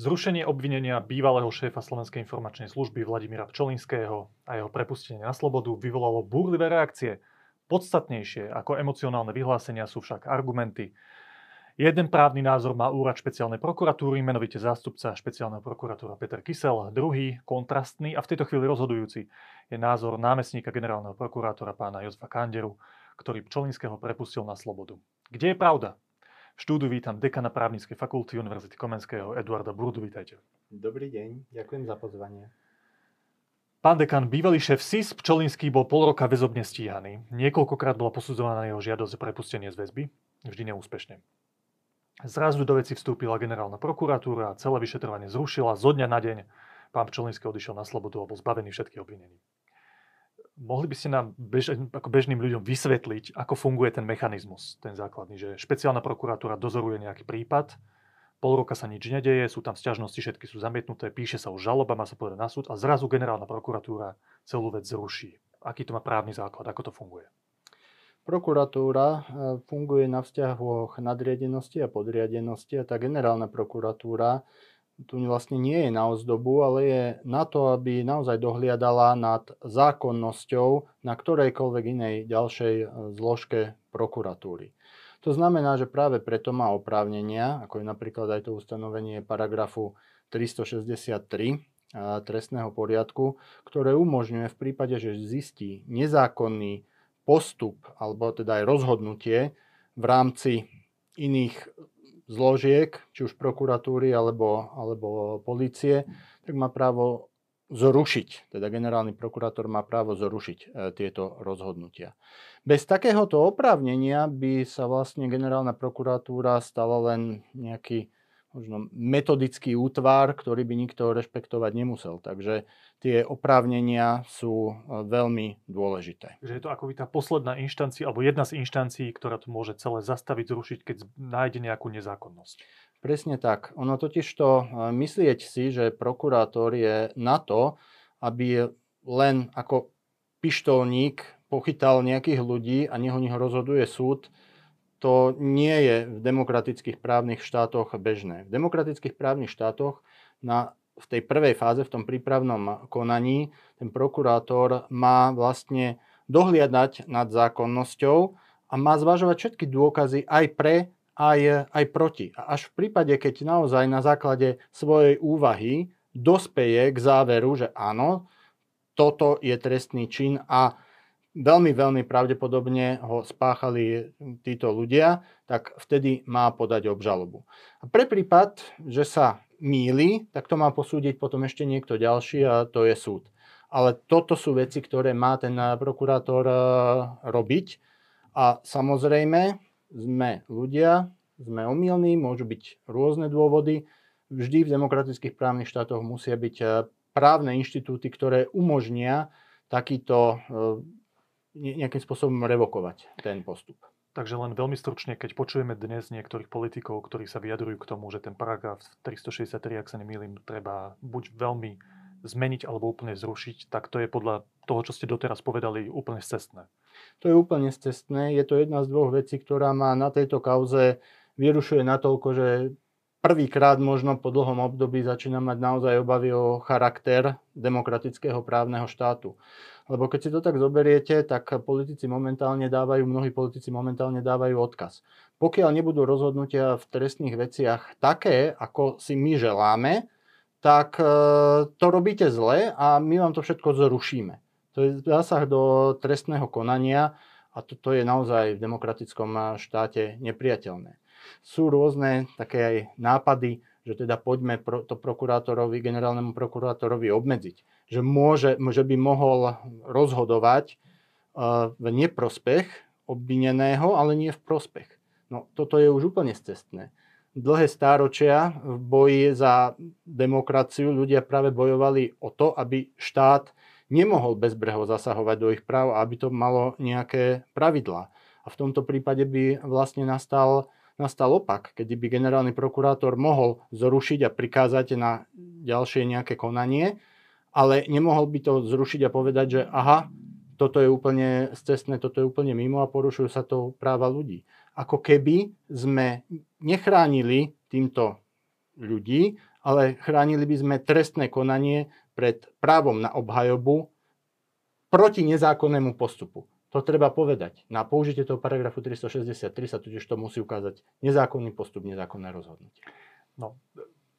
Zrušenie obvinenia bývalého šéfa Slovenskej informačnej služby Vladimíra Pčolinského a jeho prepustenie na slobodu vyvolalo búrlivé reakcie. Podstatnejšie ako emocionálne vyhlásenia sú však argumenty. Jeden právny názor má úrad špeciálnej prokuratúry, menovite zástupca špeciálneho prokuratúra Peter Kysel. Druhý, kontrastný a v tejto chvíli rozhodujúci, je názor námestníka generálneho prokurátora pána Jozefa Kanderu, ktorý Pčolinského prepustil na slobodu. Kde je pravda? V štúdiu vítam dekana právnickej fakulty Univerzity Komenského Eduarda Burdu. Vítajte. Dobrý deň, ďakujem za pozvanie. Pán dekan, bývalý šéf SIS Pčolinský bol pol roka väzobne stíhaný. Niekoľkokrát bola posudzovaná jeho žiadosť o prepustenie z väzby, vždy neúspešne. Zrazu do veci vstúpila generálna prokuratúra a celé vyšetrovanie zrušila. Zo dňa na deň pán Pčolinský odišiel na slobodu a bol zbavený všetkých obvinení. Mohli by ste nám bež, ako bežným ľuďom vysvetliť, ako funguje ten mechanizmus, ten základný, že špeciálna prokuratúra dozoruje nejaký prípad, pol roka sa nič nedeje, sú tam sťažnosti, všetky sú zamietnuté, píše sa už žaloba, má sa povedať na súd a zrazu generálna prokuratúra celú vec zruší. Aký to má právny základ, ako to funguje? Prokuratúra e, funguje na vzťahoch nadriadenosti a podriadenosti a tá generálna prokuratúra tu vlastne nie je na ozdobu, ale je na to, aby naozaj dohliadala nad zákonnosťou na ktorejkoľvek inej ďalšej e, zložke prokuratúry. To znamená, že práve preto má oprávnenia, ako je napríklad aj to ustanovenie paragrafu 363 e, trestného poriadku, ktoré umožňuje v prípade, že zistí nezákonný postup alebo teda aj rozhodnutie v rámci iných zložiek, či už prokuratúry alebo, alebo policie, tak má právo zrušiť, teda generálny prokurátor má právo zrušiť e, tieto rozhodnutia. Bez takéhoto oprávnenia by sa vlastne generálna prokuratúra stala len nejaký možno metodický útvar, ktorý by nikto rešpektovať nemusel. Takže tie oprávnenia sú e, veľmi dôležité. Že je to ako tá posledná inštancia, alebo jedna z inštancií, ktorá to môže celé zastaviť, zrušiť, keď nájde nejakú nezákonnosť. Presne tak. Ono totiž to e, myslieť si, že prokurátor je na to, aby len ako pištolník pochytal nejakých ľudí a neho neho rozhoduje súd, to nie je v demokratických právnych štátoch bežné. V demokratických právnych štátoch na, v tej prvej fáze, v tom prípravnom konaní, ten prokurátor má vlastne dohliadať nad zákonnosťou a má zvažovať všetky dôkazy aj pre, aj, aj proti. A až v prípade, keď naozaj na základe svojej úvahy dospeje k záveru, že áno, toto je trestný čin a veľmi, veľmi pravdepodobne ho spáchali títo ľudia, tak vtedy má podať obžalobu. A pre prípad, že sa míli, tak to má posúdiť potom ešte niekto ďalší a to je súd. Ale toto sú veci, ktoré má ten prokurátor eh, robiť. A samozrejme, sme ľudia, sme omylní, môžu byť rôzne dôvody. Vždy v demokratických právnych štátoch musia byť eh, právne inštitúty, ktoré umožnia takýto eh, nejakým spôsobom revokovať ten postup. Takže len veľmi stručne, keď počujeme dnes niektorých politikov, ktorí sa vyjadrujú k tomu, že ten paragraf 363, ak sa nemýlim, treba buď veľmi zmeniť alebo úplne zrušiť, tak to je podľa toho, čo ste doteraz povedali, úplne cestné. To je úplne cestné. Je to jedna z dvoch vecí, ktorá ma na tejto kauze vyrušuje natoľko, že prvýkrát možno po dlhom období začína mať naozaj obavy o charakter demokratického právneho štátu. Lebo keď si to tak zoberiete, tak politici momentálne dávajú, mnohí politici momentálne dávajú odkaz. Pokiaľ nebudú rozhodnutia v trestných veciach také, ako si my želáme, tak e, to robíte zle a my vám to všetko zrušíme. To je zásah do trestného konania a toto je naozaj v demokratickom štáte nepriateľné. Sú rôzne také aj nápady, že teda poďme to prokurátorovi, generálnemu prokurátorovi obmedziť. Že, môže, že by mohol rozhodovať v neprospech obvineného, ale nie v prospech. No toto je už úplne cestné. Dlhé stáročia v boji za demokraciu ľudia práve bojovali o to, aby štát nemohol bezbreho zasahovať do ich práv a aby to malo nejaké pravidlá. A v tomto prípade by vlastne nastal nastal opak, kedy by generálny prokurátor mohol zrušiť a prikázať na ďalšie nejaké konanie, ale nemohol by to zrušiť a povedať, že aha, toto je úplne cestné, toto je úplne mimo a porušujú sa to práva ľudí. Ako keby sme nechránili týmto ľudí ale chránili by sme trestné konanie pred právom na obhajobu proti nezákonnému postupu. To treba povedať. Na použitie toho paragrafu 363 sa totiž to musí ukázať nezákonný postup, nezákonné rozhodnutie. No,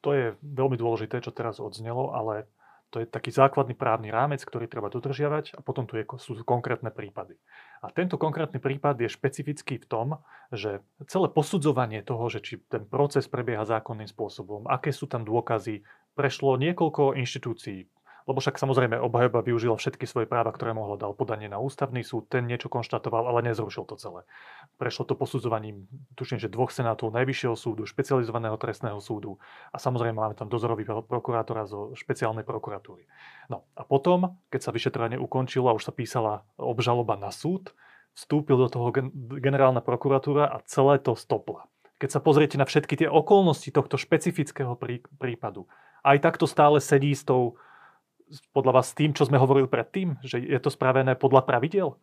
to je veľmi dôležité, čo teraz odznelo, ale to je taký základný právny rámec, ktorý treba dodržiavať a potom tu je, sú konkrétne prípady. A tento konkrétny prípad je špecifický v tom, že celé posudzovanie toho, že či ten proces prebieha zákonným spôsobom, aké sú tam dôkazy, prešlo niekoľko inštitúcií, lebo však samozrejme obhajoba využila všetky svoje práva, ktoré mohla, dal podanie na ústavný súd, ten niečo konštatoval, ale nezrušil to celé. Prešlo to posudzovaním, tuším, že dvoch senátov Najvyššieho súdu, špecializovaného trestného súdu a samozrejme máme tam dozorový prokurátora zo špeciálnej prokuratúry. No a potom, keď sa vyšetrovanie ukončilo a už sa písala obžaloba na súd, vstúpil do toho generálna prokuratúra a celé to stopla. Keď sa pozriete na všetky tie okolnosti tohto špecifického prípadu, aj takto stále sedí s tou podľa vás tým, čo sme hovorili predtým? Že je to spravené podľa pravidel?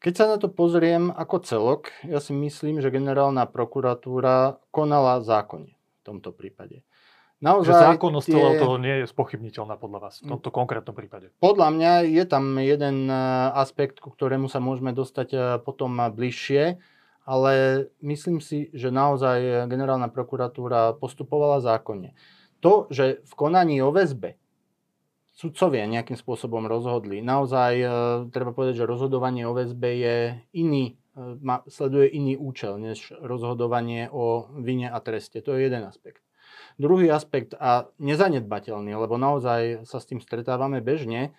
Keď sa na to pozriem ako celok, ja si myslím, že generálna prokuratúra konala zákonne v tomto prípade. Naozaj, že zákonnosť tie... celého toho nie je spochybniteľná podľa vás v tomto konkrétnom prípade? Podľa mňa je tam jeden e, aspekt, ku ktorému sa môžeme dostať e, potom bližšie, ale myslím si, že naozaj generálna prokuratúra postupovala zákonne. To, že v konaní o väzbe sudcovia nejakým spôsobom rozhodli. Naozaj e, treba povedať, že rozhodovanie o väzbe je iný, e, ma, sleduje iný účel, než rozhodovanie o vine a treste. To je jeden aspekt. Druhý aspekt a nezanedbateľný, lebo naozaj sa s tým stretávame bežne,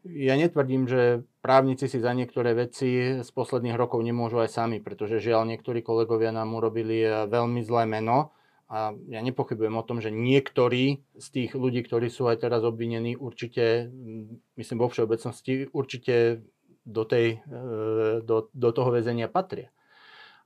ja netvrdím, že právnici si za niektoré veci z posledných rokov nemôžu aj sami, pretože žiaľ niektorí kolegovia nám urobili e, veľmi zlé meno a ja nepochybujem o tom, že niektorí z tých ľudí, ktorí sú aj teraz obvinení, určite, mm, myslím vo všeobecnosti, určite do, tej, e, do, do toho väzenia patria.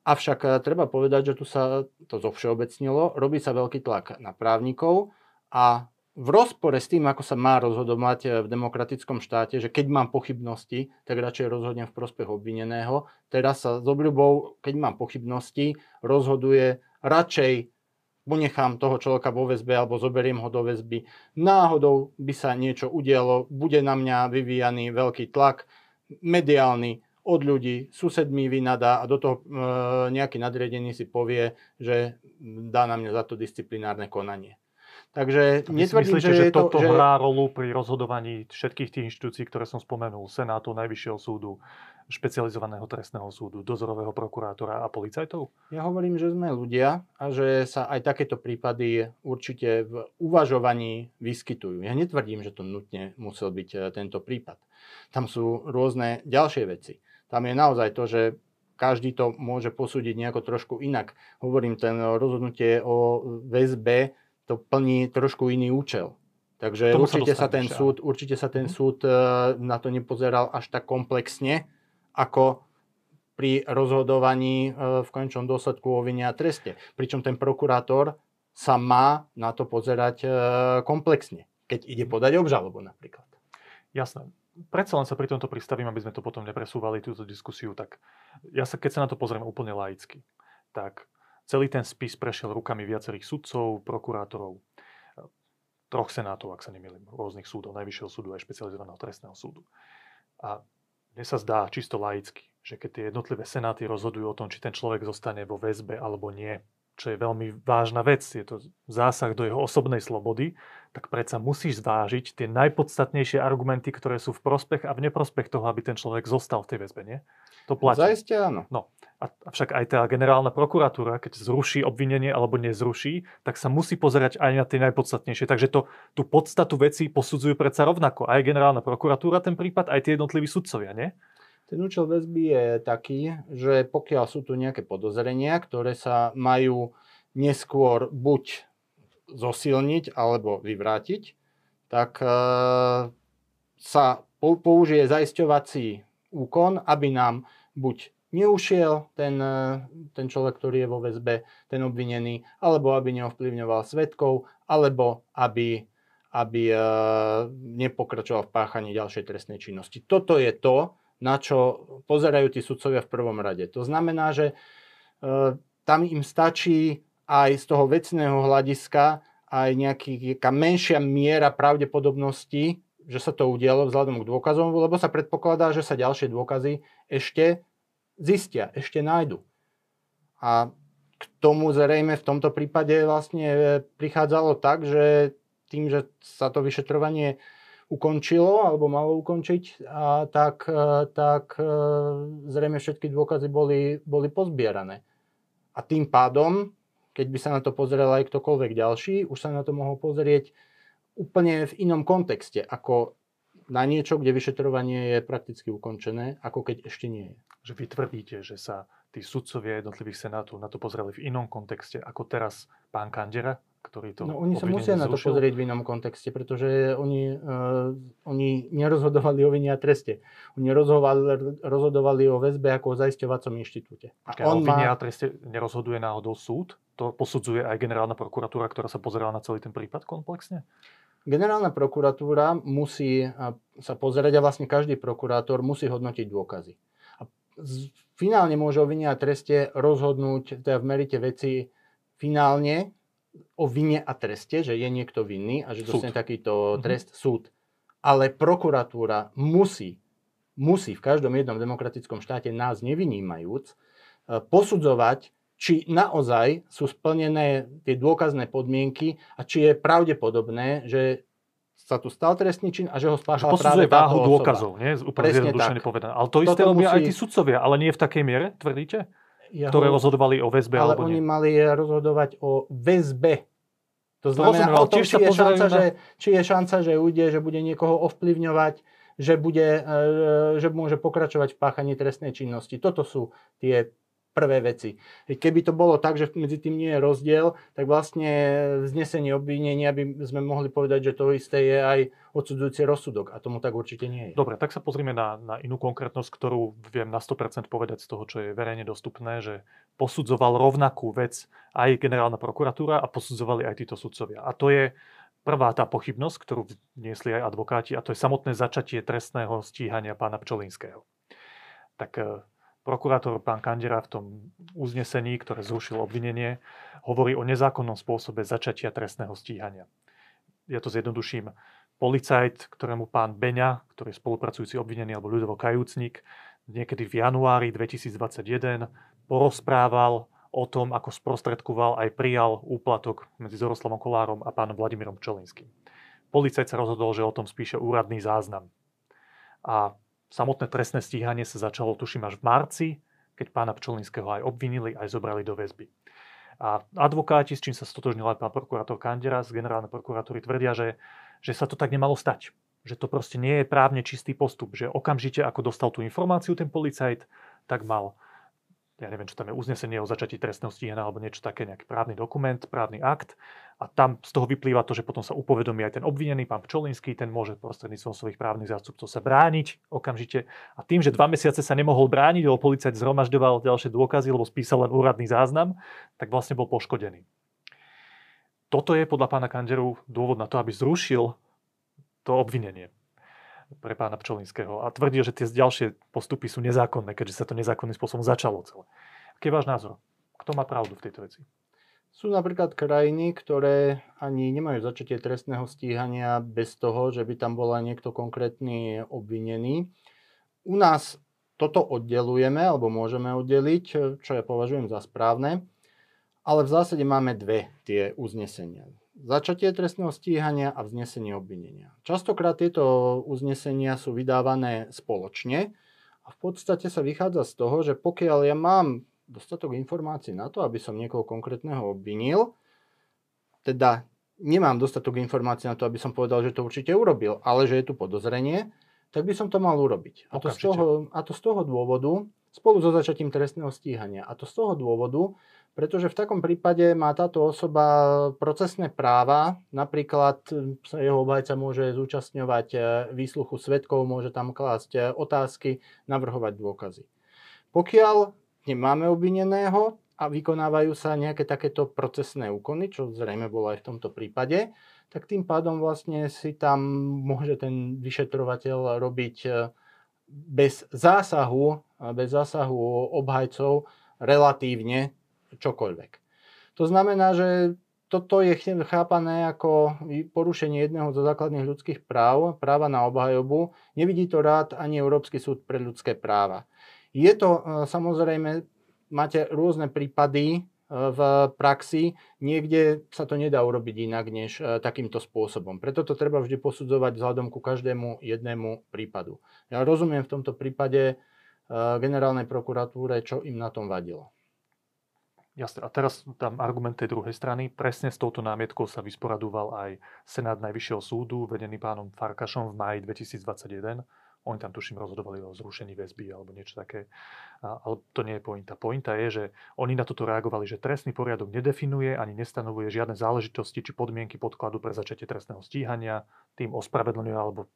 Avšak e, treba povedať, že tu sa to zovšeobecnilo, robí sa veľký tlak na právnikov a v rozpore s tým, ako sa má rozhodovať e, v demokratickom štáte, že keď mám pochybnosti, tak radšej rozhodnem v prospech obvineného. Teraz sa s obľubou, keď mám pochybnosti, rozhoduje radšej ponechám toho človeka vo väzbe alebo zoberiem ho do väzby. Náhodou by sa niečo udialo, bude na mňa vyvíjaný veľký tlak, mediálny, od ľudí, sused mi vynadá a do toho e, nejaký nadriadený si povie, že dá na mňa za to disciplinárne konanie. Takže netvrdím, myslíte, že, že toto to, že... hrá rolu pri rozhodovaní všetkých tých inštitúcií, ktoré som spomenul, Senátu, Najvyššieho súdu, špecializovaného trestného súdu, dozorového prokurátora a policajtov? Ja hovorím, že sme ľudia a že sa aj takéto prípady určite v uvažovaní vyskytujú. Ja netvrdím, že to nutne musel byť e, tento prípad. Tam sú rôzne ďalšie veci. Tam je naozaj to, že každý to môže posúdiť nejako trošku inak. Hovorím, ten rozhodnutie o väzbe to plní trošku iný účel. Takže určite sa, ten súd, určite sa ten mhm. súd e, na to nepozeral až tak komplexne, ako pri rozhodovaní e, v končnom dôsledku o vine a treste. Pričom ten prokurátor sa má na to pozerať e, komplexne, keď ide podať obžalobu napríklad. Jasné. Predsa len sa pri tomto pristavím, aby sme to potom nepresúvali, túto diskusiu, tak ja sa, keď sa na to pozriem úplne laicky, tak Celý ten spis prešiel rukami viacerých sudcov, prokurátorov, troch senátov, ak sa nemýlim, rôznych súdov, Najvyššieho súdu aj špecializovaného trestného súdu. A mne sa zdá čisto laicky, že keď tie jednotlivé senáty rozhodujú o tom, či ten človek zostane vo väzbe alebo nie, čo je veľmi vážna vec, je to zásah do jeho osobnej slobody, tak predsa musíš zvážiť tie najpodstatnejšie argumenty, ktoré sú v prospech a v neprospech toho, aby ten človek zostal v tej väzbe, nie? To platí. Zajistie áno. No, Avšak aj tá generálna prokuratúra, keď zruší obvinenie alebo nezruší, tak sa musí pozerať aj na tie najpodstatnejšie. Takže to, tú podstatu veci posudzujú predsa rovnako. Aj generálna prokuratúra ten prípad, aj tie jednotliví sudcovia, nie? Ten účel väzby je taký, že pokiaľ sú tu nejaké podozrenia, ktoré sa majú neskôr buď zosilniť alebo vyvrátiť, tak e, sa použije zaisťovací úkon, aby nám buď neušiel ten, e, ten človek, ktorý je vo väzbe, ten obvinený, alebo aby neovplyvňoval svetkov, alebo aby, aby e, nepokračoval v páchaní ďalšej trestnej činnosti. Toto je to, na čo pozerajú tí sudcovia v prvom rade. To znamená, že e, tam im stačí aj z toho vecného hľadiska, aj nejaká menšia miera pravdepodobnosti, že sa to udialo vzhľadom k dôkazom, lebo sa predpokladá, že sa ďalšie dôkazy ešte zistia, ešte nájdu. A k tomu zrejme v tomto prípade vlastne prichádzalo tak, že tým, že sa to vyšetrovanie ukončilo alebo malo ukončiť, a tak, e, tak e, zrejme všetky dôkazy boli, boli pozbierané. A tým pádom, keď by sa na to pozrel aj ktokoľvek ďalší, už sa na to mohol pozrieť úplne v inom kontexte, ako na niečo, kde vyšetrovanie je prakticky ukončené, ako keď ešte nie je. Že vy tvrdíte, že sa tí sudcovia jednotlivých senátov na to pozreli v inom kontexte, ako teraz pán Kandera, ktorý to No oni sa musia na to pozrieť v inom kontexte, pretože oni, uh, oni nerozhodovali o vine a treste. Oni rozhodovali, rozhodovali o väzbe ako o zaisťovacom inštitúte. A on o vine má... a treste nerozhoduje náhodou súd? To posudzuje aj generálna prokuratúra, ktorá sa pozerala na celý ten prípad komplexne? Generálna prokuratúra musí sa pozerať a vlastne každý prokurátor musí hodnotiť dôkazy. A finálne môže o vine a treste rozhodnúť teda v merite veci finálne o vine a treste, že je niekto vinný a že dostane takýto mhm. trest mm-hmm. súd. Ale prokuratúra musí, musí v každom jednom demokratickom štáte nás nevynímajúc, e, posudzovať, či naozaj sú splnené tie dôkazné podmienky a či je pravdepodobné, že sa tu stal trestný čin a že ho spáchala práve váhu osoba. dôkazov, nie? Úplne zjednodušene povedané. Ale to isté robia musí... aj tí sudcovia, ale nie v takej miere, tvrdíte? jeho, ktoré rozhodovali o väzbe ale alebo oni nie. mali rozhodovať o väzbe. To znamená to o tom, či je, šanca, na... že, či je šanca, že ujde, že bude niekoho ovplyvňovať, že, bude, e, že môže pokračovať v páchaní trestnej činnosti. Toto sú tie prvé veci. Keby to bolo tak, že medzi tým nie je rozdiel, tak vlastne vznesenie obvinenia by sme mohli povedať, že to isté je aj odsudzujúci rozsudok a tomu tak určite nie je. Dobre, tak sa pozrime na, na inú konkrétnosť, ktorú viem na 100% povedať z toho, čo je verejne dostupné, že posudzoval rovnakú vec aj generálna prokuratúra a posudzovali aj títo sudcovia. A to je prvá tá pochybnosť, ktorú vniesli aj advokáti, a to je samotné začatie trestného stíhania pána Pčolinského. Tak Prokurátor pán Kandera v tom uznesení, ktoré zrušil obvinenie, hovorí o nezákonnom spôsobe začatia trestného stíhania. Ja to zjednoduším. Policajt, ktorému pán Beňa, ktorý je spolupracujúci obvinený alebo ľudovo kajúcnik, niekedy v januári 2021 porozprával o tom, ako sprostredkoval aj prijal úplatok medzi Zoroslavom Kolárom a pánom Vladimírom Čolinským. Policajt sa rozhodol, že o tom spíše úradný záznam. A Samotné trestné stíhanie sa začalo, tuším, až v marci, keď pána Pčolinského aj obvinili, aj zobrali do väzby. A advokáti, s čím sa stotožnil aj pán prokurátor Kandera z generálnej prokuratúry, tvrdia, že, že sa to tak nemalo stať. Že to proste nie je právne čistý postup. Že okamžite, ako dostal tú informáciu ten policajt, tak mal ja neviem, čo tam je uznesenie o začatí trestného stíhania alebo niečo také, nejaký právny dokument, právny akt. A tam z toho vyplýva to, že potom sa upovedomí aj ten obvinený, pán Pčolinský, ten môže prostredníctvom svojich právnych zástupcov sa brániť okamžite. A tým, že dva mesiace sa nemohol brániť, lebo policajt zhromažďoval ďalšie dôkazy, lebo spísal len úradný záznam, tak vlastne bol poškodený. Toto je podľa pána Kanderu dôvod na to, aby zrušil to obvinenie pre pána Pčolinského a tvrdí, že tie ďalšie postupy sú nezákonné, keďže sa to nezákonným spôsobom začalo celé. Aký je váš názor? Kto má pravdu v tejto veci? Sú napríklad krajiny, ktoré ani nemajú začatie trestného stíhania bez toho, že by tam bola niekto konkrétny obvinený. U nás toto oddelujeme, alebo môžeme oddeliť, čo ja považujem za správne, ale v zásade máme dve tie uznesenia začatie trestného stíhania a vznesenie obvinenia. Častokrát tieto uznesenia sú vydávané spoločne a v podstate sa vychádza z toho, že pokiaľ ja mám dostatok informácií na to, aby som niekoho konkrétneho obvinil, teda nemám dostatok informácií na to, aby som povedal, že to určite urobil, ale že je tu podozrenie, tak by som to mal urobiť. A to, z toho, a to z toho dôvodu, spolu so začatím trestného stíhania. A to z toho dôvodu, pretože v takom prípade má táto osoba procesné práva, napríklad sa jeho obhajca môže zúčastňovať e, výsluchu svetkov, môže tam klásť e, otázky, navrhovať dôkazy. Pokiaľ nemáme obvineného a vykonávajú sa nejaké takéto procesné úkony, čo zrejme bolo aj v tomto prípade, tak tým pádom vlastne si tam môže ten vyšetrovateľ robiť e, bez zásahu, bez zásahu obhajcov relatívne čokoľvek. To znamená, že toto je chápané ako porušenie jedného zo základných ľudských práv, práva na obhajobu. Nevidí to rád ani Európsky súd pre ľudské práva. Je to samozrejme, máte rôzne prípady v praxi, niekde sa to nedá urobiť inak než takýmto spôsobom. Preto to treba vždy posudzovať vzhľadom ku každému jednému prípadu. Ja rozumiem v tomto prípade generálnej prokuratúre, čo im na tom vadilo. Jasne. A teraz tam argument tej druhej strany. Presne s touto námietkou sa vysporadúval aj Senát Najvyššieho súdu, vedený pánom Farkašom v máji 2021. Oni tam, tuším, rozhodovali o zrušení väzby alebo niečo také. Ale to nie je pointa. Pointa je, že oni na toto reagovali, že trestný poriadok nedefinuje ani nestanovuje žiadne záležitosti či podmienky podkladu pre začatie trestného stíhania, tým ospravedlňuje alebo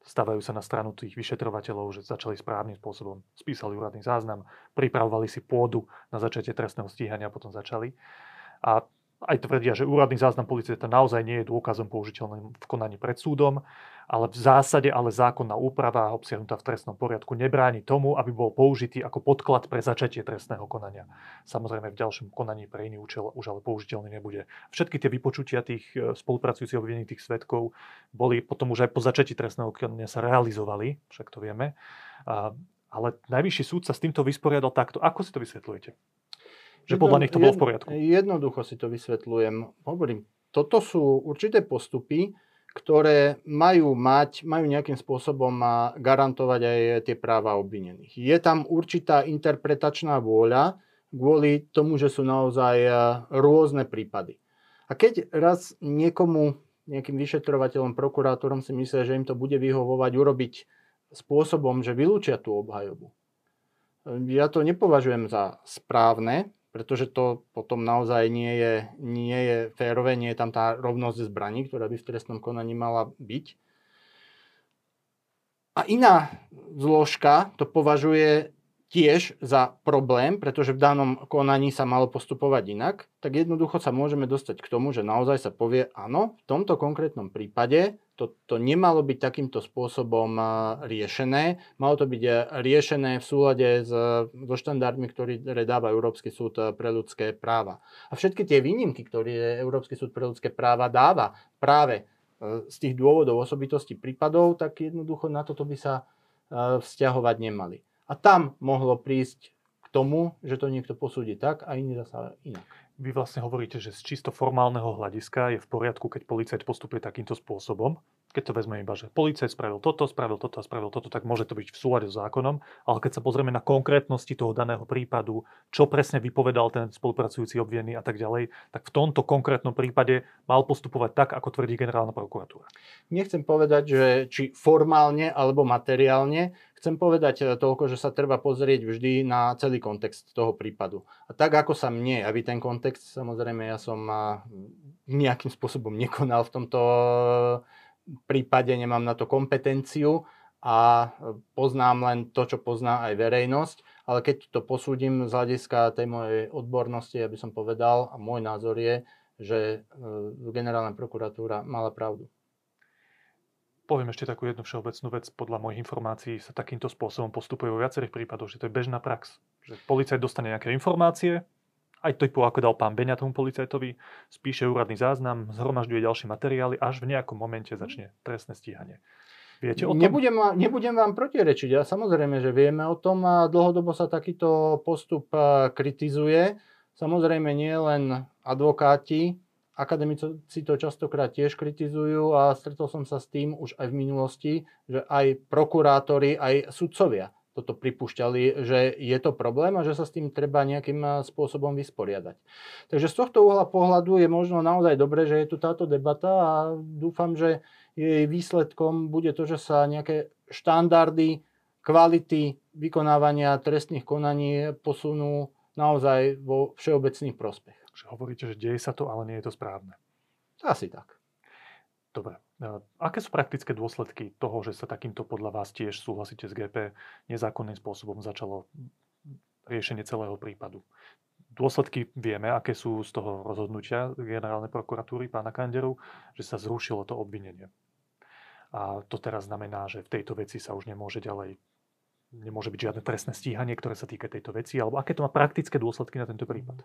stavajú sa na stranu tých vyšetrovateľov, že začali správnym spôsobom, spísali úradný záznam, pripravovali si pôdu na začatie trestného stíhania a potom začali. A aj tvrdia, že úradný záznam policajta naozaj nie je dôkazom použiteľným v konaní pred súdom, ale v zásade ale zákonná úprava obsiahnutá v trestnom poriadku nebráni tomu, aby bol použitý ako podklad pre začatie trestného konania. Samozrejme v ďalšom konaní pre iný účel už ale použiteľný nebude. Všetky tie vypočutia tých e, spolupracujúcich obvinených tých svetkov boli potom už aj po začatí trestného konania sa realizovali, však to vieme. Ale najvyšší súd sa s týmto vysporiadal takto. Ako si to vysvetľujete? Že podľa nich to bolo v poriadku. Jednoducho si to vysvetľujem. Hovorím, toto sú určité postupy, ktoré majú mať, majú nejakým spôsobom garantovať aj tie práva obvinených. Je tam určitá interpretačná vôľa kvôli tomu, že sú naozaj rôzne prípady. A keď raz niekomu, nejakým vyšetrovateľom, prokurátorom si myslia, že im to bude vyhovovať urobiť spôsobom, že vylúčia tú obhajobu. Ja to nepovažujem za správne, pretože to potom naozaj nie je, nie je férové, nie je tam tá rovnosť zbraní, ktorá by v trestnom konaní mala byť. A iná zložka to považuje tiež za problém, pretože v danom konaní sa malo postupovať inak, tak jednoducho sa môžeme dostať k tomu, že naozaj sa povie, áno, v tomto konkrétnom prípade to, to nemalo byť takýmto spôsobom riešené. Malo to byť e, riešené v súlade s, so štandardmi, ktoré dáva Európsky súd e, pre ľudské práva. A všetky tie výnimky, ktoré Európsky súd pre ľudské práva dáva práve e, z tých dôvodov osobitosti prípadov, tak jednoducho na toto by sa vzťahovať nemali. A tam mohlo prísť k tomu, že to niekto posúdi tak a iný zasa inak. Vy vlastne hovoríte, že z čisto formálneho hľadiska je v poriadku, keď policajt postupuje takýmto spôsobom, keď to vezme iba, že policajt spravil toto, spravil toto a spravil toto, tak môže to byť v súlade s zákonom, ale keď sa pozrieme na konkrétnosti toho daného prípadu, čo presne vypovedal ten spolupracujúci obvinený a tak ďalej, tak v tomto konkrétnom prípade mal postupovať tak, ako tvrdí generálna prokuratúra. Nechcem povedať, že či formálne alebo materiálne, chcem povedať eh, toľko, že sa treba pozrieť vždy na celý kontext toho prípadu. A tak, ako sa mne javí ten kontext, samozrejme ja som nejakým spôsobom nekonal v tomto prípade nemám na to kompetenciu a poznám len to, čo pozná aj verejnosť, ale keď to posúdim z hľadiska tej mojej odbornosti, aby som povedal, a môj názor je, že e, generálna prokuratúra mala pravdu. Poviem ešte takú jednu všeobecnú vec. Podľa mojich informácií sa takýmto spôsobom postupuje vo viacerých prípadoch, že to je bežná prax. Že policajt dostane nejaké informácie, aj typu, ako dal pán Beňa tomu policajtovi, spíše úradný záznam, zhromažďuje ďalšie materiály, až v nejakom momente začne trestné stíhanie. Viete o tom? Nebudem, nebudem vám protirečiť. Ja samozrejme, že vieme o tom a dlhodobo sa takýto postup kritizuje. Samozrejme nie len advokáti, akademici to častokrát tiež kritizujú a stretol som sa s tým už aj v minulosti, že aj prokurátori, aj sudcovia toto pripúšťali, že je to problém a že sa s tým treba nejakým eh, spôsobom vysporiadať. Takže z tohto uhla pohľadu je možno naozaj dobré, že je tu táto debata a dúfam, že jej výsledkom bude to, že sa nejaké štandardy kvality vykonávania trestných konaní posunú naozaj vo všeobecný prospech. Hovoríte, že deje sa to, ale nie je to správne. Asi tak. Dobre. Aké sú praktické dôsledky toho, že sa takýmto podľa vás tiež súhlasíte s GP nezákonným spôsobom začalo riešenie celého prípadu? Dôsledky vieme, aké sú z toho rozhodnutia generálnej prokuratúry pána Kanderu, že sa zrušilo to obvinenie. A to teraz znamená, že v tejto veci sa už nemôže ďalej nemôže byť žiadne trestné stíhanie, ktoré sa týka tejto veci, alebo aké to má praktické dôsledky na tento prípad? E,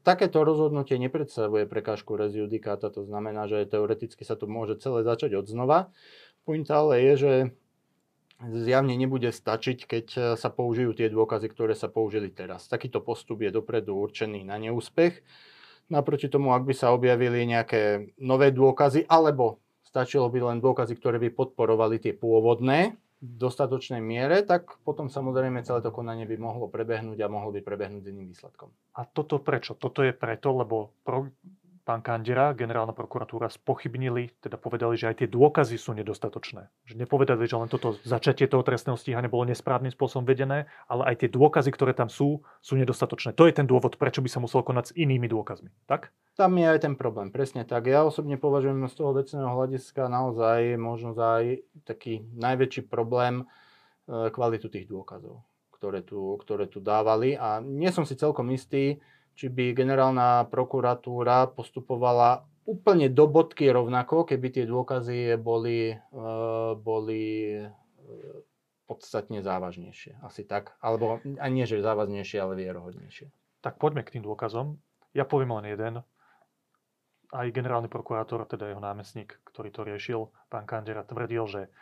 takéto rozhodnutie nepredstavuje prekážku res judikáta, to znamená, že teoreticky sa to môže celé začať od znova. Pointa ale je, že zjavne nebude stačiť, keď sa použijú tie dôkazy, ktoré sa použili teraz. Takýto postup je dopredu určený na neúspech. Naproti tomu, ak by sa objavili nejaké nové dôkazy, alebo stačilo by len dôkazy, ktoré by podporovali tie pôvodné, dostatočnej miere, tak potom samozrejme celé to konanie by mohlo prebehnúť a mohlo by prebehnúť s iným výsledkom. A toto prečo? Toto je preto, lebo pro, pán Kandera, generálna prokuratúra, spochybnili, teda povedali, že aj tie dôkazy sú nedostatočné. Že nepovedali, že len toto začatie toho trestného stíhania bolo nesprávnym spôsobom vedené, ale aj tie dôkazy, ktoré tam sú, sú nedostatočné. To je ten dôvod, prečo by sa musel konať s inými dôkazmi. Tak? Tam je aj ten problém, presne tak. Ja osobne považujem z toho vecného hľadiska naozaj možno za aj taký najväčší problém e, kvalitu tých dôkazov, ktoré tu, ktoré tu dávali. A nie som si celkom istý, či by generálna prokuratúra postupovala úplne do bodky rovnako, keby tie dôkazy boli, e, boli e, podstatne závažnejšie. Asi tak. Alebo ani nie, že závažnejšie, ale vierohodnejšie. Tak poďme k tým dôkazom. Ja poviem len jeden. Aj generálny prokurátor, teda jeho námestník, ktorý to riešil, pán Kandera, tvrdil, že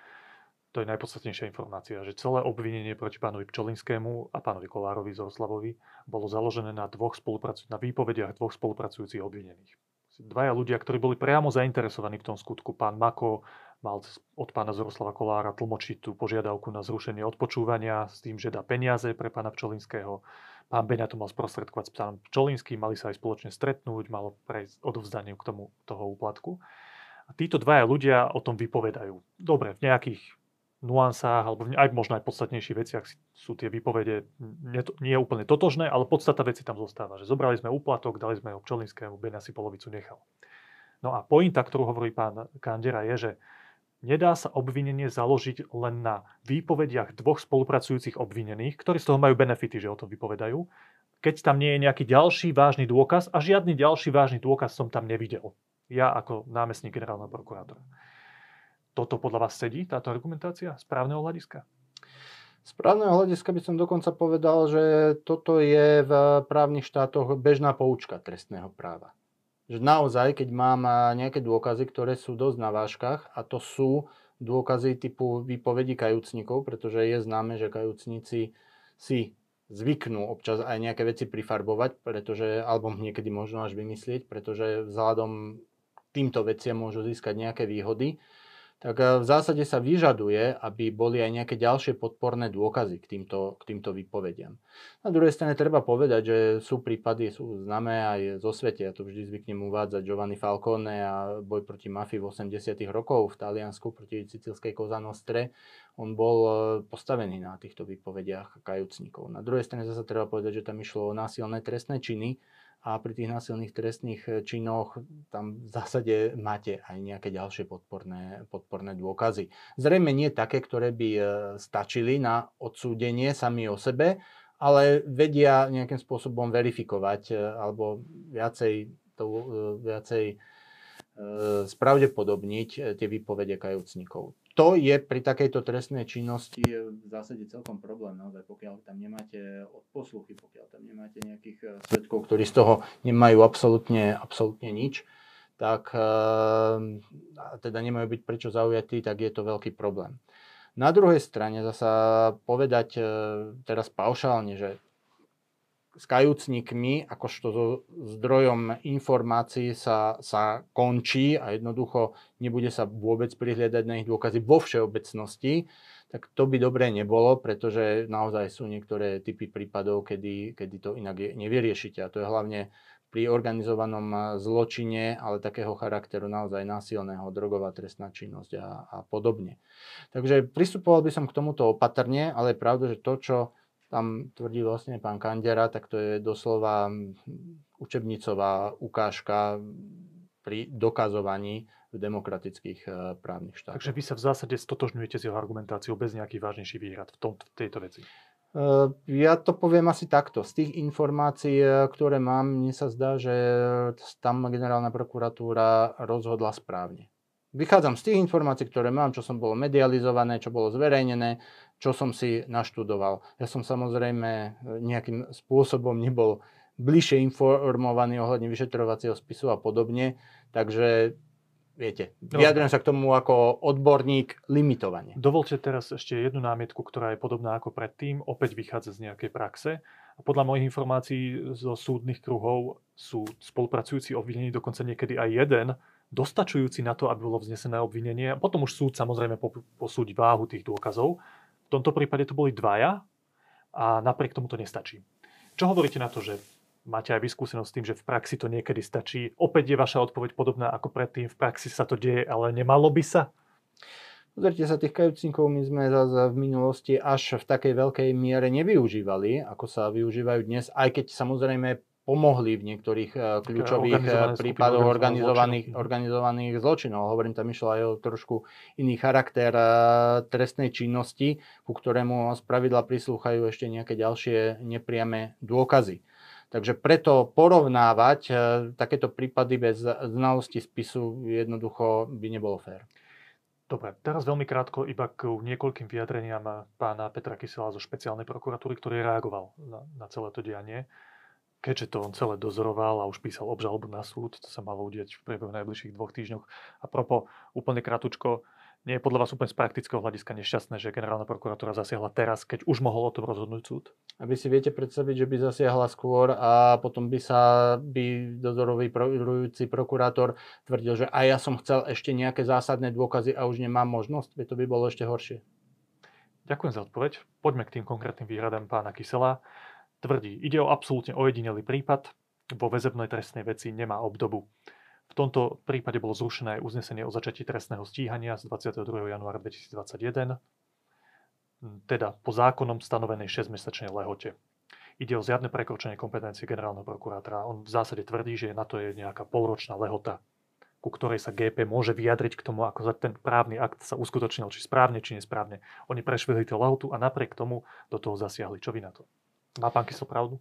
to je najpodstatnejšia informácia, že celé obvinenie proti pánovi Pčolinskému a pánovi Kolárovi Zoroslavovi bolo založené na, dvoch spolupracuj- na výpovediach dvoch spolupracujúcich obvinených. Dvaja ľudia, ktorí boli priamo zainteresovaní v tom skutku. Pán Mako mal od pána Zoroslava Kolára tlmočiť tú požiadavku na zrušenie odpočúvania s tým, že dá peniaze pre pána Pčolinského. Pán Beňa to mal sprostredkovať s pánom Pčolinským, mali sa aj spoločne stretnúť, malo prejsť odovzdanie k tomu toho úplatku. A títo dvaja ľudia o tom vypovedajú. Dobre, v nejakých nuansách, alebo aj možno aj podstatnejších veciach sú tie výpovede nie, nie úplne totožné, ale podstata veci tam zostáva. Že zobrali sme úplatok, dali sme ho Pčolinskému, Beňa si polovicu nechal. No a pointa, ktorú hovorí pán Kandera, je, že nedá sa obvinenie založiť len na výpovediach dvoch spolupracujúcich obvinených, ktorí z toho majú benefity, že o tom vypovedajú, keď tam nie je nejaký ďalší vážny dôkaz a žiadny ďalší vážny dôkaz som tam nevidel. Ja ako námestník generálneho prokurátora. Toto podľa vás sedí, táto argumentácia z právneho hľadiska? Z právneho hľadiska by som dokonca povedal, že toto je v právnych štátoch bežná poučka trestného práva. Že naozaj, keď mám nejaké dôkazy, ktoré sú dosť na vážkach, a to sú dôkazy typu výpovedí kajúcnikov, pretože je známe, že kajúcnici si zvyknú občas aj nejaké veci prifarbovať, pretože, alebo niekedy možno až vymyslieť, pretože vzhľadom týmto veciam môžu získať nejaké výhody tak eh, v zásade sa vyžaduje, aby boli aj nejaké ďalšie podporné dôkazy k týmto, k týmto výpovediam. Na druhej strane treba povedať, že sú prípady, sú známe aj zo svete, ja to vždy zvyknem uvádzať, Giovanni Falcone a boj proti mafii v 80 rokov v Taliansku proti sicilskej Koza Nostre, on bol eh, postavený na týchto výpovediach kajúcnikov. Na druhej strane zase treba povedať, že tam išlo o násilné trestné činy, a pri tých násilných trestných eh, činoch tam v zásade máte aj nejaké ďalšie podporné, podporné dôkazy. Zrejme nie také, ktoré by eh, stačili na odsúdenie sami o sebe, ale vedia nejakým spôsobom verifikovať eh, alebo viacej, to, viacej spravdepodobniť tie výpovede kajúcnikov to je pri takejto trestnej činnosti v zásade celkom problém. Naozaj, pokiaľ tam nemáte odposluchy, pokiaľ tam nemáte nejakých eh, svetkov, ktorí z toho nemajú absolútne, absolútne nič, tak eh, teda nemajú byť prečo zaujatí, tak je to veľký problém. Na druhej strane zasa povedať eh, teraz paušálne, že s kajúcnikmi, akožto so zdrojom informácií sa, sa končí a jednoducho nebude sa vôbec prihliadať na ich dôkazy vo všeobecnosti, tak to by dobre nebolo, pretože naozaj sú niektoré typy prípadov, kedy, kedy to inak je, nevyriešite. A to je hlavne pri organizovanom zločine, ale takého charakteru naozaj násilného, drogová trestná činnosť a, a podobne. Takže pristupoval by som k tomuto opatrne, ale je pravda, že to, čo tam tvrdí vlastne pán Kandera, tak to je doslova učebnicová ukážka pri dokazovaní v demokratických e, právnych štátoch. Takže vy sa v zásade stotožňujete s jeho argumentáciou bez nejakých vážnejších výhrad v, tom, v tejto veci? E, ja to poviem asi takto. Z tých informácií, e, ktoré mám, mne sa zdá, že tam generálna prokuratúra rozhodla správne. Vychádzam z tých informácií, ktoré mám, čo som bolo medializované, čo bolo zverejnené, čo som si naštudoval. Ja som samozrejme e, nejakým spôsobom nebol bližšie informovaný ohľadne vyšetrovacieho spisu a podobne, takže viete, vyjadrujem sa k tomu ako odborník limitovane. Dovolte teraz ešte jednu námietku, ktorá je podobná ako predtým, opäť vychádza z nejakej praxe. A podľa mojich informácií zo súdnych kruhov sú spolupracujúci obvinení dokonca niekedy aj jeden, dostačujúci na to, aby bolo vznesené obvinenie. Potom už súd samozrejme posúdi váhu tých dôkazov. V tomto prípade to boli dvaja a napriek tomu to nestačí. Čo hovoríte na to, že máte aj vyskúsenosť s tým, že v praxi to niekedy stačí? Opäť je vaša odpoveď podobná ako predtým, v praxi sa to deje, ale nemalo by sa? Pozrite sa, tých kajúcinkov my sme v minulosti až v takej veľkej miere nevyužívali, ako sa využívajú dnes, aj keď samozrejme pomohli v niektorých uh, kľúčových uh, prípadoch organizovaných, zločinov. organizovaných zločinov. Hovorím tam išlo aj o trošku iný charakter uh, trestnej činnosti, ku ktorému z pravidla prislúchajú ešte nejaké ďalšie nepriame dôkazy. Takže preto porovnávať uh, takéto prípady bez znalosti spisu jednoducho by nebolo fér. Dobre, teraz veľmi krátko iba k niekoľkým vyjadreniam pána Petra Kysela zo špeciálnej prokuratúry, ktorý reagoval na, na celé to dianie keďže to on celé dozoroval a už písal obžalobu na súd, to sa malo udieť v priebehu najbližších dvoch týždňoch. A propo, úplne krátko, nie je podľa vás úplne z praktického hľadiska nešťastné, že generálna prokuratúra zasiahla teraz, keď už mohol o tom rozhodnúť súd? Aby si viete predstaviť, že by zasiahla skôr a potom by sa by dozorový prokurujúci prokurátor tvrdil, že aj ja som chcel ešte nejaké zásadné dôkazy a už nemám možnosť, to by bolo ešte horšie. Ďakujem za odpoveď. Poďme k tým konkrétnym výhradám pána Kysela tvrdí, ide o absolútne ojedinelý prípad, vo väzebnej trestnej veci nemá obdobu. V tomto prípade bolo zrušené uznesenie o začatí trestného stíhania z 22. januára 2021, teda po zákonom stanovenej 6-mesačnej lehote. Ide o zjadné prekročenie kompetencie generálneho prokurátora. On v zásade tvrdí, že na to je nejaká polročná lehota, ku ktorej sa GP môže vyjadriť k tomu, ako ten právny akt sa uskutočnil, či správne, či nesprávne. Oni prešvihli tú lehotu a napriek tomu do toho zasiahli. Čo vy na to? Má pán pravdu?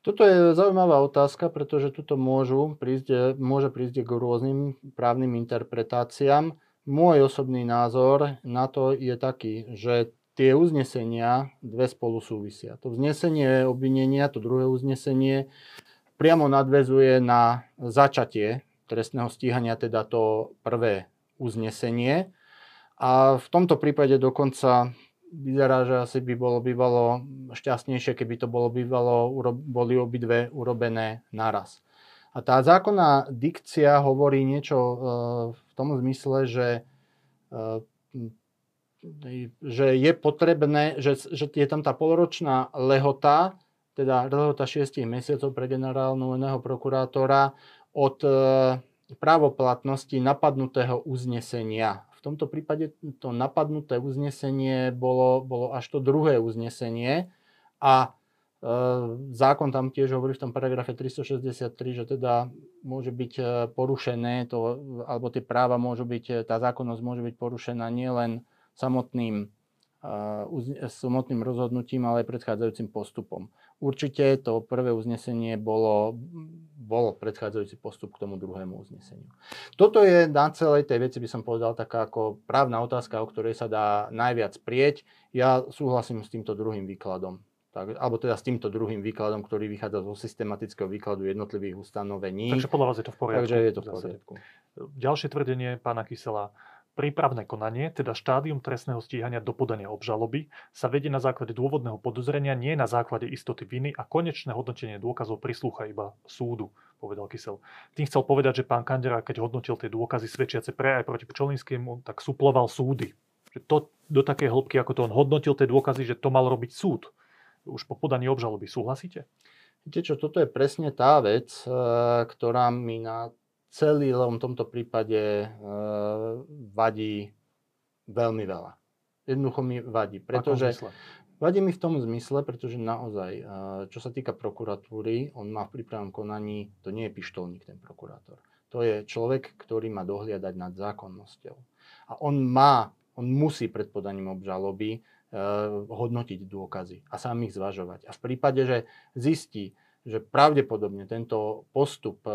Toto je zaujímavá otázka, pretože tuto môžu prísť, môže prísť k rôznym právnym interpretáciám. Môj osobný názor na to je taký, že tie uznesenia dve spolu súvisia. To vznesenie obvinenia, to druhé uznesenie, priamo nadvezuje na začatie trestného stíhania, teda to prvé uznesenie. A v tomto prípade dokonca vyzerá, že asi by bolo bývalo šťastnejšie, keby to bolo bývalo, boli obidve urobené naraz. A tá zákonná dikcia hovorí niečo e, v tom zmysle, že, e, že je potrebné, že, že je tam tá polročná lehota, teda lehota 6 mesiacov pre generálneho prokurátora od e, právoplatnosti napadnutého uznesenia v tomto prípade to napadnuté uznesenie bolo, bolo až to druhé uznesenie a e, zákon tam tiež hovorí v tom paragrafe 363, že teda môže byť e, porušené, to, alebo tie práva môžu byť, e, tá zákonnosť môže byť porušená nielen samotným samotným rozhodnutím, ale aj predchádzajúcim postupom. Určite to prvé uznesenie bolo, bol predchádzajúci postup k tomu druhému uzneseniu. Toto je na celej tej veci, by som povedal, taká ako právna otázka, o ktorej sa dá najviac prieť. Ja súhlasím s týmto druhým výkladom. Tak, alebo teda s týmto druhým výkladom, ktorý vychádza zo systematického výkladu jednotlivých ustanovení. Takže podľa vás je to v poriadku. Takže je to v poriadku. Ďalšie tvrdenie pána Kysela. Prípravné konanie, teda štádium trestného stíhania do podania obžaloby, sa vedie na základe dôvodného podozrenia, nie na základe istoty viny a konečné hodnotenie dôkazov prislúcha iba súdu, povedal Kysel. Tým chcel povedať, že pán Kandera, keď hodnotil tie dôkazy svedčiace pre aj proti Pčolinskému, tak suploval súdy. Že to do takej hĺbky, ako to on hodnotil tie dôkazy, že to mal robiť súd. Už po podaní obžaloby. Súhlasíte? Viete čo, toto je presne tá vec, eh, ktorá mi na celom tomto prípade e, vadí veľmi veľa. Jednoducho mi vadí, pretože vadí mi v tom zmysle, pretože naozaj, e, čo sa týka prokuratúry, on má v prípravnom konaní, to nie je pištolník ten prokurátor. To je človek, ktorý má dohliadať nad zákonnosťou. A on má, on musí pred podaním obžaloby e, hodnotiť dôkazy a sám ich zvažovať. A v prípade, že zistí, že pravdepodobne tento postup eh,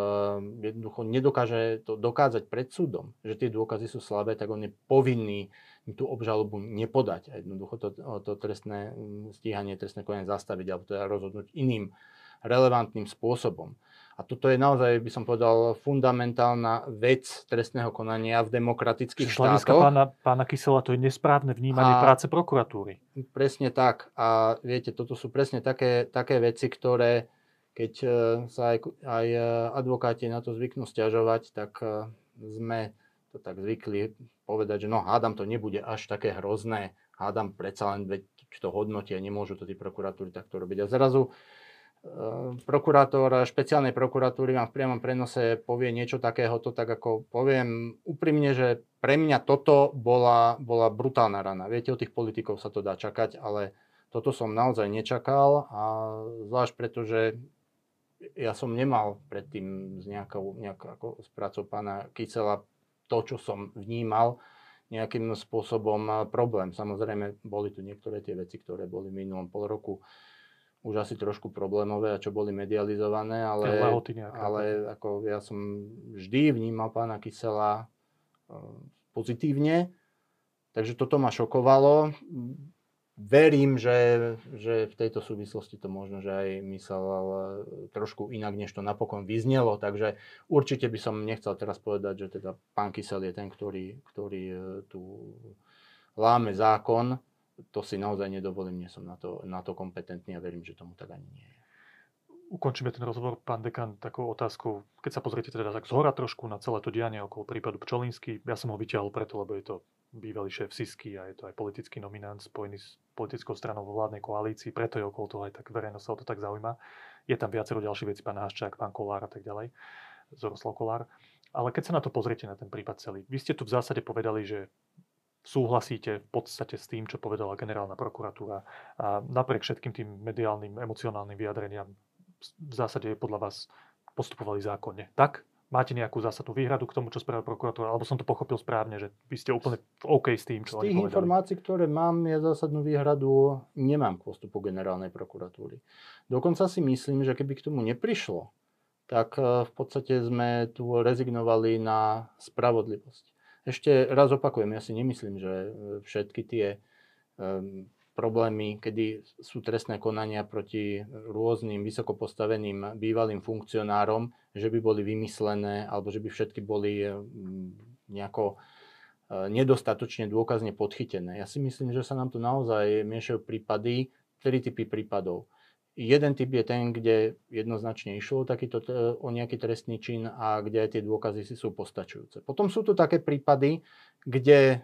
jednoducho nedokáže to dokázať pred súdom, že tie dôkazy sú slabé, tak on je povinný tú obžalobu nepodať a jednoducho to, to trestné mm, stíhanie, trestné konanie zastaviť alebo teda rozhodnúť iným relevantným spôsobom. A toto je naozaj, by som povedal, fundamentálna vec trestného konania v demokratických Čiže štátoch. pána, pána Kysela to je nesprávne vnímanie a, práce prokuratúry. Presne tak. A viete, toto sú presne také, také veci, ktoré keď e, sa aj, aj e, advokáti na to zvyknú stiažovať, tak e, sme to tak zvykli povedať, že no hádam to nebude až také hrozné, hádam predsa len, veď to hodnotia, nemôžu to tí prokuratúry takto robiť. A zrazu prokurátor špeciálnej prokuratúry vám v priamom prenose povie niečo takéhoto, tak ako poviem úprimne, že pre mňa toto bola, bola brutálna rana. Viete, od tých politikov sa to dá čakať, ale toto som naozaj nečakal a zvlášť preto, že ja som nemal predtým s nejakou, nejakou ako s prácou pána Kysela to, čo som vnímal, nejakým spôsobom problém. Samozrejme, boli tu niektoré tie veci, ktoré boli v minulom pol roku už asi trošku problémové a čo boli medializované, ale, ale ako ja som vždy vnímal pána Kysela pozitívne, takže toto ma šokovalo verím, že, že v tejto súvislosti to možno, že aj myslel trošku inak, než to napokon vyznelo. Takže určite by som nechcel teraz povedať, že teda pán Kysel je ten, ktorý, ktorý e, tu láme zákon. To si naozaj nedovolím, nie som na to, na to kompetentný a verím, že tomu tak ani nie je. Ukončíme ten rozhovor, pán dekan, takou otázkou. Keď sa pozriete teda tak zhora trošku na celé to dianie okolo prípadu Pčolinsky, ja som ho vyťahol preto, lebo je to bývalý šéf Sisky a je to aj politický nominant spojený s politickou stranou vo vládnej koalícii, preto je okolo toho aj tak verejnosť sa o to tak zaujíma. Je tam viacero ďalších vecí, pán Haščák, pán Kolár a tak ďalej, Zoroslav Kolár. Ale keď sa na to pozriete, na ten prípad celý, vy ste tu v zásade povedali, že súhlasíte v podstate s tým, čo povedala generálna prokuratúra a napriek všetkým tým mediálnym, emocionálnym vyjadreniam v zásade podľa vás postupovali zákonne. Tak? Máte nejakú zásadnú výhradu k tomu, čo spravil prokurátor? Alebo som to pochopil správne, že vy ste úplne OK s tým, čo Z tých informácií, ktoré mám, ja zásadnú výhradu nemám k postupu generálnej prokuratúry. Dokonca si myslím, že keby k tomu neprišlo, tak eh, v podstate sme tu rezignovali na spravodlivosť. Ešte raz opakujem, ja si nemyslím, že eh, všetky tie um, problémy, kedy sú trestné konania proti rôznym vysoko postaveným bývalým funkcionárom, že by boli vymyslené alebo že by všetky boli mm, nejako e, nedostatočne dôkazne podchytené. Ja si myslím, že sa nám tu naozaj miešajú prípady, tri typy prípadov. Jeden typ je ten, kde jednoznačne išlo takýto, o nejaký trestný čin a kde aj tie dôkazy si sú postačujúce. Potom sú tu také prípady, kde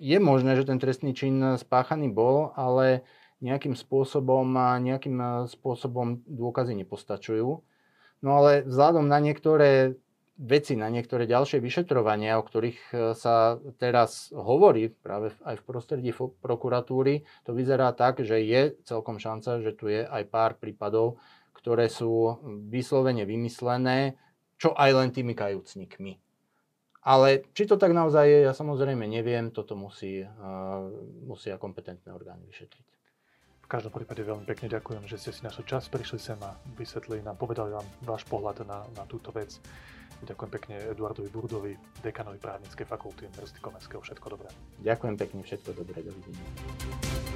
je možné, že ten trestný čin spáchaný bol, ale nejakým spôsobom, nejakým spôsobom dôkazy nepostačujú. No ale vzhľadom na niektoré veci, na niektoré ďalšie vyšetrovania, o ktorých e, sa teraz hovorí práve aj v prostredí prokuratúry, to vyzerá tak, že je celkom šanca, že tu je aj pár prípadov, ktoré sú vyslovene vymyslené, čo aj len tými kajúcnikmi. Ale či to tak naozaj je, ja samozrejme neviem, toto musí, uh, musia kompetentné orgány vyšetriť. V každom prípade veľmi pekne ďakujem, že ste si našli čas, prišli sem a vysvetlili nám, povedali vám váš pohľad na, na túto vec. Ďakujem pekne Eduardovi Burdovi, dekanovi právnickej fakulty Univerzity Komenského. Všetko dobré. Ďakujem pekne, všetko dobré, dovidenia.